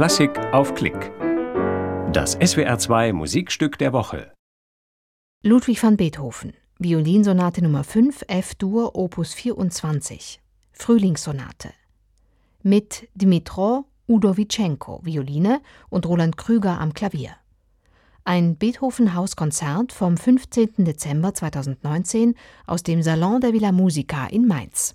Klassik auf Klick. Das SWR2 Musikstück der Woche. Ludwig van Beethoven, Violinsonate Nummer 5 F-Dur Opus 24, Frühlingssonate. Mit Dmitro Udowitschenko, Violine und Roland Krüger am Klavier. Ein Beethoven-Hauskonzert vom 15. Dezember 2019 aus dem Salon der Villa Musica in Mainz.